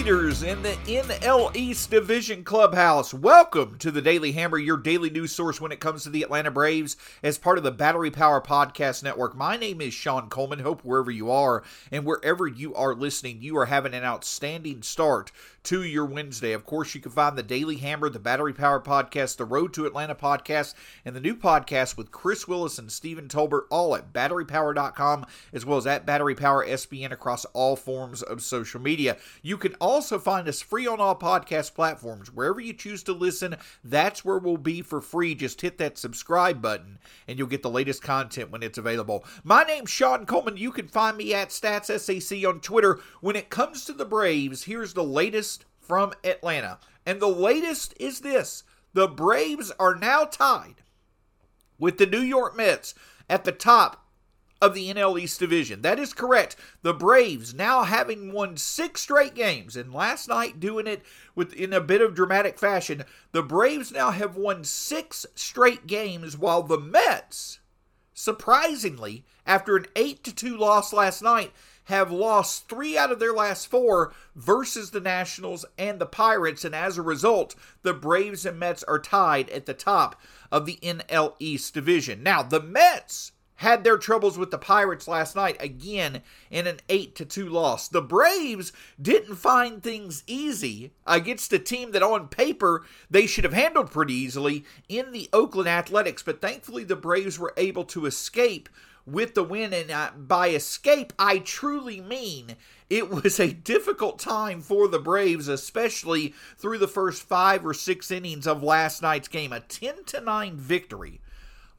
leaders in the NL East Division Clubhouse. Welcome to the Daily Hammer, your daily news source when it comes to the Atlanta Braves, as part of the Battery Power Podcast Network. My name is Sean Coleman. Hope wherever you are and wherever you are listening, you are having an outstanding start to your Wednesday. Of course, you can find the Daily Hammer, the Battery Power Podcast, the Road to Atlanta podcast, and the new podcast with Chris Willis and Stephen Tolbert, all at batterypower.com, as well as at Battery Power SBN across all forms of social media. You can also find us free on all podcast platforms. Wherever you choose to listen, that's where we'll be for free. Just hit that subscribe button and you'll get the latest content when it's available. My name's Sean Coleman. You can find me at StatsSAC on Twitter. When it comes to the Braves, here's the latest from Atlanta. And the latest is this the Braves are now tied with the New York Mets at the top of the NL East Division. That is correct. The Braves now having won six straight games, and last night doing it with in a bit of dramatic fashion. The Braves now have won six straight games, while the Mets, surprisingly, after an eight to two loss last night, have lost three out of their last four versus the Nationals and the Pirates, and as a result, the Braves and Mets are tied at the top of the NL East division. Now, the Mets had their troubles with the Pirates last night again in an 8 to 2 loss. The Braves didn't find things easy against a team that on paper they should have handled pretty easily in the Oakland Athletics, but thankfully the Braves were able to escape with the win and uh, by escape I truly mean it was a difficult time for the Braves, especially through the first five or six innings of last night's game. A 10 to 9 victory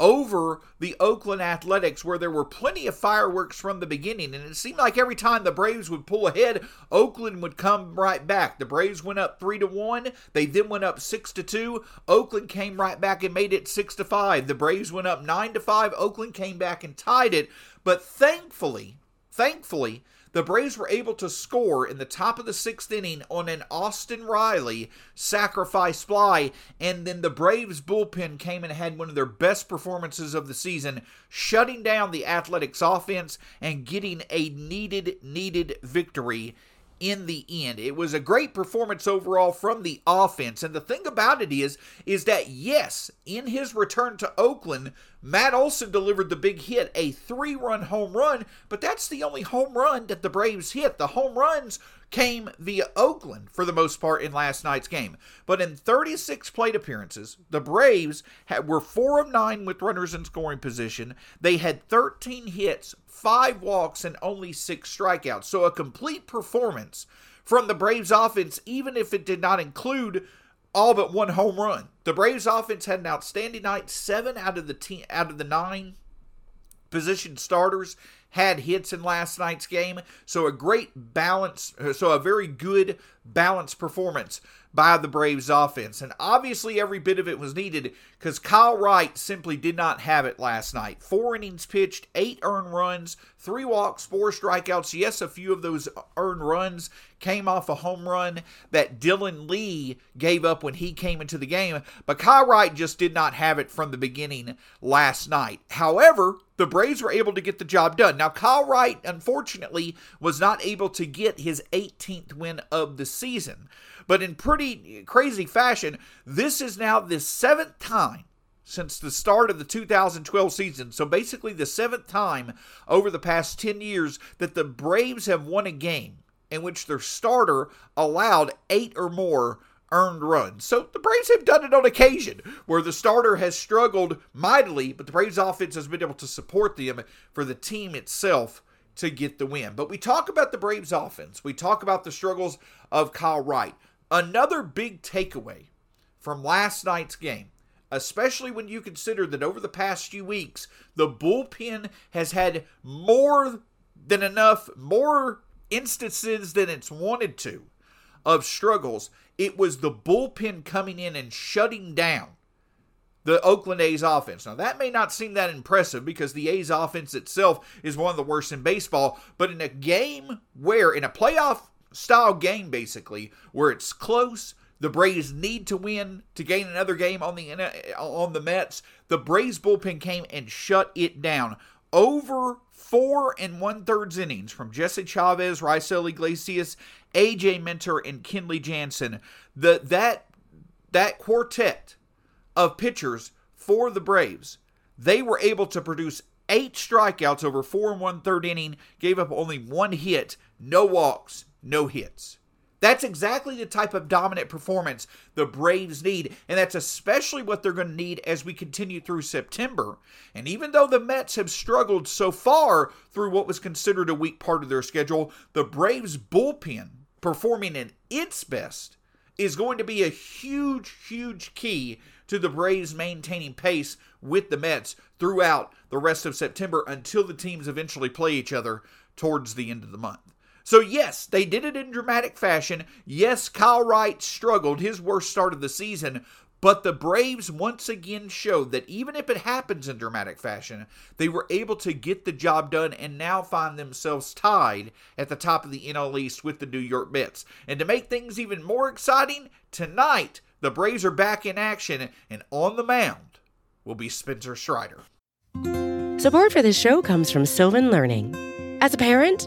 over the Oakland Athletics, where there were plenty of fireworks from the beginning. And it seemed like every time the Braves would pull ahead, Oakland would come right back. The Braves went up three to one. They then went up six to two. Oakland came right back and made it six to five. The Braves went up nine to five. Oakland came back and tied it. But thankfully, thankfully, the Braves were able to score in the top of the sixth inning on an Austin Riley sacrifice fly, and then the Braves bullpen came and had one of their best performances of the season, shutting down the Athletics offense and getting a needed, needed victory in the end. It was a great performance overall from the offense. And the thing about it is is that yes, in his return to Oakland, Matt Olson delivered the big hit, a 3-run home run, but that's the only home run that the Braves hit. The home runs came via Oakland for the most part in last night's game. But in 36 plate appearances, the Braves had, were 4 of 9 with runners in scoring position. They had 13 hits, 5 walks, and only 6 strikeouts. So a complete performance from the Braves offense, even if it did not include all but one home run. The Braves offense had an outstanding night. Seven out of the te- out of the nine position starters had hits in last night's game. So a great balance, so a very good balanced performance by the Braves offense. And obviously every bit of it was needed because Kyle Wright simply did not have it last night. Four innings pitched, eight earned runs, three walks, four strikeouts. Yes, a few of those earned runs came off a home run that Dylan Lee gave up when he came into the game, but Kyle Wright just did not have it from the beginning last night. However, the Braves were able to get the job done. Now, Kyle Wright, unfortunately, was not able to get his 18th win of the season. But in pretty crazy fashion, this is now the seventh time since the start of the 2012 season. So basically, the seventh time over the past 10 years that the Braves have won a game in which their starter allowed eight or more earned runs. So the Braves have done it on occasion where the starter has struggled mightily, but the Braves offense has been able to support them for the team itself to get the win. But we talk about the Braves offense. We talk about the struggles of Kyle Wright. Another big takeaway from last night's game, especially when you consider that over the past few weeks, the bullpen has had more than enough, more instances than it's wanted to of struggles. It was the bullpen coming in and shutting down the Oakland A's offense. Now, that may not seem that impressive because the A's offense itself is one of the worst in baseball, but in a game where, in a playoff style game basically, where it's close, the Braves need to win to gain another game on the uh, on the Mets. The Braves bullpen came and shut it down. Over four and one thirds innings from Jesse Chavez, Raisel Iglesias, AJ Minter, and Kenley Jansen. The that that quartet of pitchers for the Braves, they were able to produce eight strikeouts over four and one third inning, gave up only one hit, no walks, no hits. That's exactly the type of dominant performance the Braves need, and that's especially what they're going to need as we continue through September. And even though the Mets have struggled so far through what was considered a weak part of their schedule, the Braves bullpen performing at its best is going to be a huge, huge key to the Braves maintaining pace with the Mets throughout the rest of September until the teams eventually play each other towards the end of the month. So, yes, they did it in dramatic fashion. Yes, Kyle Wright struggled, his worst start of the season, but the Braves once again showed that even if it happens in dramatic fashion, they were able to get the job done and now find themselves tied at the top of the NL East with the New York Mets. And to make things even more exciting, tonight the Braves are back in action, and on the mound will be Spencer Strider. Support for this show comes from Sylvan Learning. As a parent,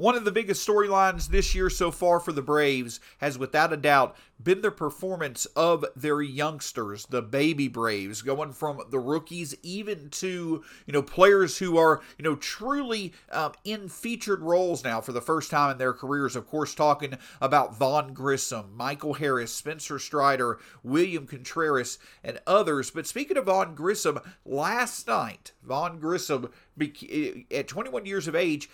One of the biggest storylines this year so far for the Braves has without a doubt been the performance of their youngsters, the baby Braves, going from the rookies even to, you know, players who are, you know, truly um, in featured roles now for the first time in their careers. Of course, talking about Vaughn Grissom, Michael Harris, Spencer Strider, William Contreras, and others. But speaking of Vaughn Grissom, last night, Vaughn Grissom, at 21 years of age,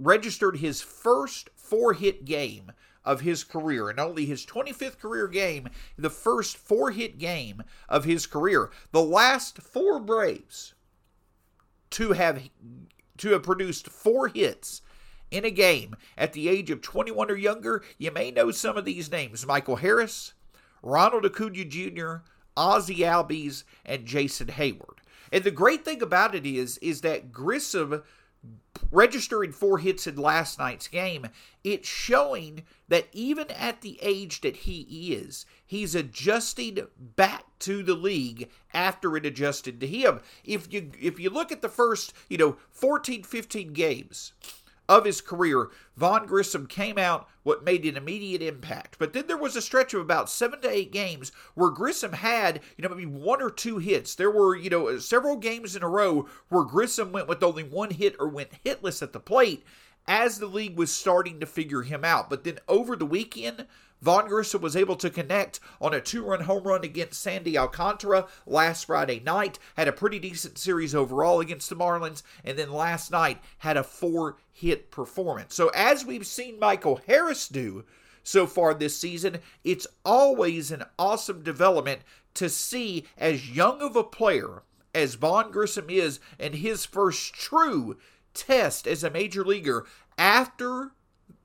registered his first four hit game of his career and only his 25th career game, the first four hit game of his career. The last four Braves to have to have produced four hits in a game at the age of 21 or younger, you may know some of these names: Michael Harris, Ronald Acuna Jr., Ozzie Albies, and Jason Heyward. And the great thing about it is, is that Grissom registering four hits in last night's game, it's showing that even at the age that he is, he's adjusting back to the league after it adjusted to him. If you if you look at the first, you know, 14 15 games of his career, Vaughn Grissom came out what made an immediate impact. But then there was a stretch of about seven to eight games where Grissom had, you know, maybe one or two hits. There were, you know, several games in a row where Grissom went with only one hit or went hitless at the plate as the league was starting to figure him out. But then over the weekend, Vaughn Grissom was able to connect on a two run home run against Sandy Alcantara last Friday night. Had a pretty decent series overall against the Marlins. And then last night had a four hit performance. So, as we've seen Michael Harris do so far this season, it's always an awesome development to see as young of a player as Vaughn Grissom is and his first true test as a major leaguer after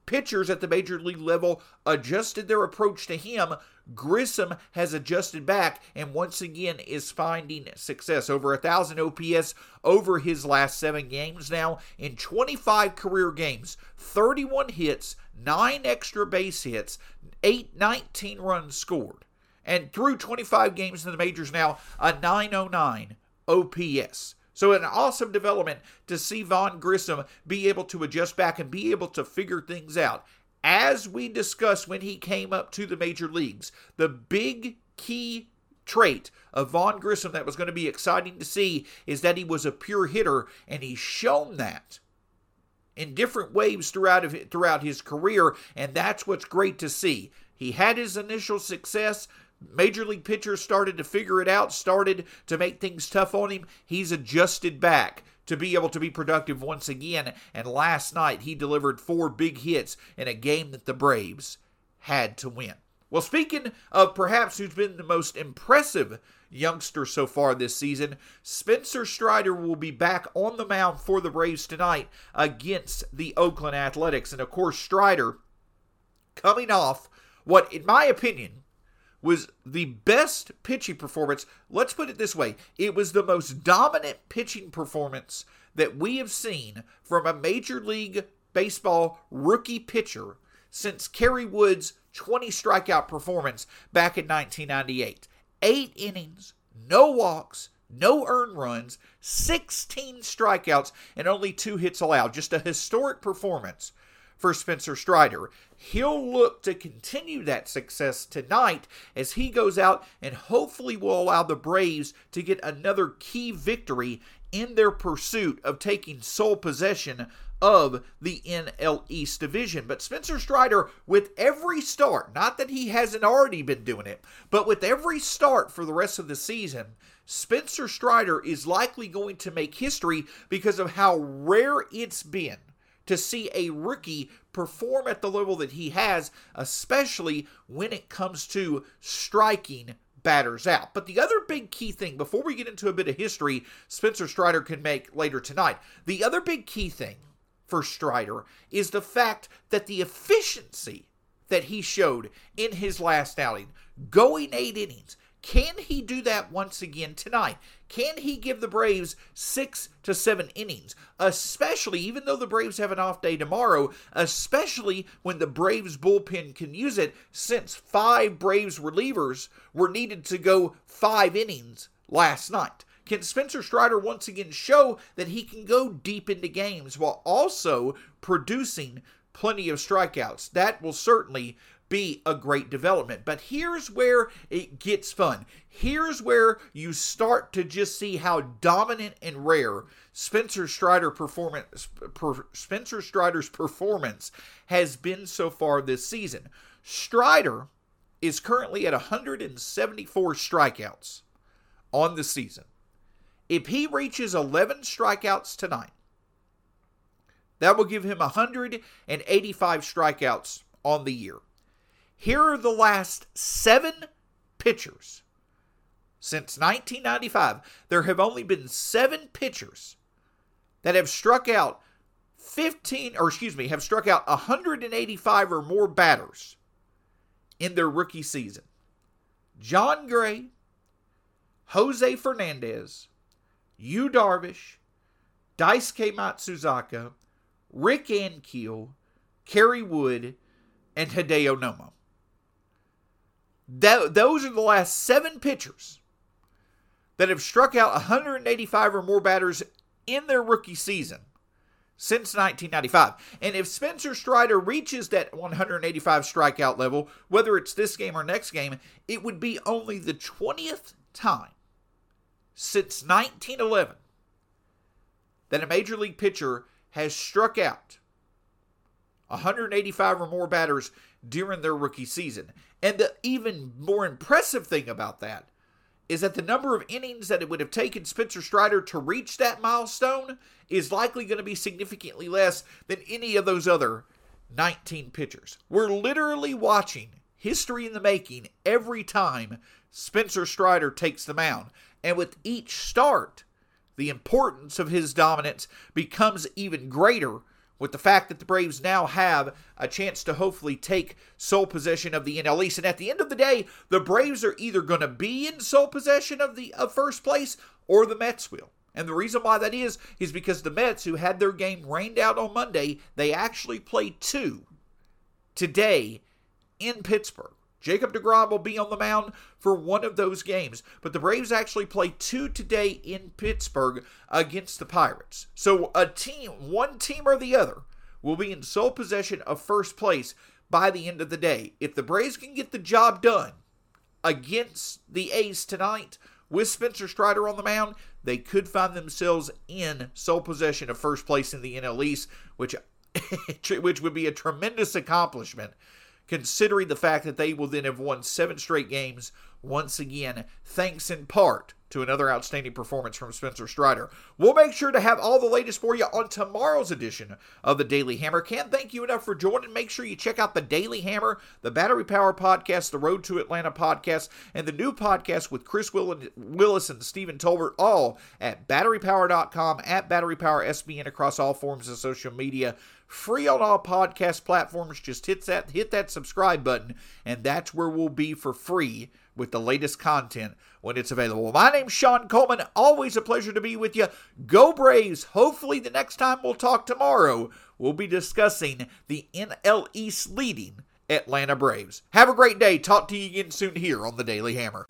pitchers at the major league level adjusted their approach to him. Grissom has adjusted back and once again is finding success. Over a thousand OPS over his last seven games now in 25 career games, 31 hits, nine extra base hits, eight 19 runs scored. And through 25 games in the majors now, a 909 OPS. So, an awesome development to see Vaughn Grissom be able to adjust back and be able to figure things out. As we discussed when he came up to the major leagues, the big key trait of Vaughn Grissom that was going to be exciting to see is that he was a pure hitter, and he's shown that in different waves throughout throughout his career, and that's what's great to see. He had his initial success, Major league pitchers started to figure it out, started to make things tough on him. He's adjusted back to be able to be productive once again. And last night, he delivered four big hits in a game that the Braves had to win. Well, speaking of perhaps who's been the most impressive youngster so far this season, Spencer Strider will be back on the mound for the Braves tonight against the Oakland Athletics. And of course, Strider coming off what, in my opinion, was the best pitching performance. Let's put it this way it was the most dominant pitching performance that we have seen from a Major League Baseball rookie pitcher since Kerry Wood's 20 strikeout performance back in 1998. Eight innings, no walks, no earned runs, 16 strikeouts, and only two hits allowed. Just a historic performance for Spencer Strider. He'll look to continue that success tonight as he goes out and hopefully will allow the Braves to get another key victory in their pursuit of taking sole possession of the NL East division. But Spencer Strider, with every start, not that he hasn't already been doing it, but with every start for the rest of the season, Spencer Strider is likely going to make history because of how rare it's been to see a rookie perform at the level that he has, especially when it comes to striking batters out. But the other big key thing, before we get into a bit of history, Spencer Strider can make later tonight, the other big key thing for Strider is the fact that the efficiency that he showed in his last outing, going eight innings, can he do that once again tonight? Can he give the Braves six to seven innings? Especially, even though the Braves have an off day tomorrow, especially when the Braves bullpen can use it, since five Braves relievers were needed to go five innings last night. Can Spencer Strider once again show that he can go deep into games while also producing plenty of strikeouts? That will certainly be a great development. But here's where it gets fun. Here's where you start to just see how dominant and rare Spencer Strider performance per, Spencer Strider's performance has been so far this season. Strider is currently at 174 strikeouts on the season. If he reaches 11 strikeouts tonight, that will give him 185 strikeouts on the year. Here are the last seven pitchers. Since 1995, there have only been seven pitchers that have struck out 15, or excuse me, have struck out 185 or more batters in their rookie season. Jon Gray, Jose Fernandez, Yu Darvish, Daisuke Matsuzaka, Rick Ankiel, Kerry Wood, and Hideo Nomo. That, those are the last seven pitchers that have struck out 185 or more batters in their rookie season since 1995. And if Spencer Strider reaches that 185 strikeout level, whether it's this game or next game, it would be only the 20th time since 1911 that a major league pitcher has struck out 185 or more batters during their rookie season. And the even more impressive thing about that is that the number of innings that it would have taken Spencer Strider to reach that milestone is likely going to be significantly less than any of those other 19 pitchers. We're literally watching history in the making every time Spencer Strider takes the mound. And with each start, the importance of his dominance becomes even greater with the fact that the Braves now have a chance to hopefully take sole possession of the NL East. And at the end of the day, the Braves are either going to be in sole possession of the of first place or the Mets will. And the reason why that is is because the Mets, who had their game rained out on Monday, they actually played two today in Pittsburgh. Jacob DeGrom will be on the mound for one of those games, but the Braves actually play two today in Pittsburgh against the Pirates. So a team, one team or the other, will be in sole possession of first place by the end of the day. If the Braves can get the job done against the A's tonight with Spencer Strider on the mound, they could find themselves in sole possession of first place in the NL East, which which would be a tremendous accomplishment considering the fact that they will then have won seven straight games once again, thanks in part to another outstanding performance from Spencer Strider. We'll make sure to have all the latest for you on tomorrow's edition of the Daily Hammer. Can't thank you enough for joining. Make sure you check out the Daily Hammer, the Battery Power Podcast, the Road to Atlanta podcast, and the new podcast with Chris Willis and Stephen Tolbert, all at batterypower.com, at batterypowersbn across all forms of social media free on all podcast platforms. Just hit that hit that subscribe button, and that's where we'll be for free with the latest content when it's available. My name's Sean Coleman. Always a pleasure to be with you. Go Braves. Hopefully, the next time we'll talk tomorrow, we'll be discussing the NL East leading Atlanta Braves. Have a great day. Talk to you again soon here on the Daily Hammer.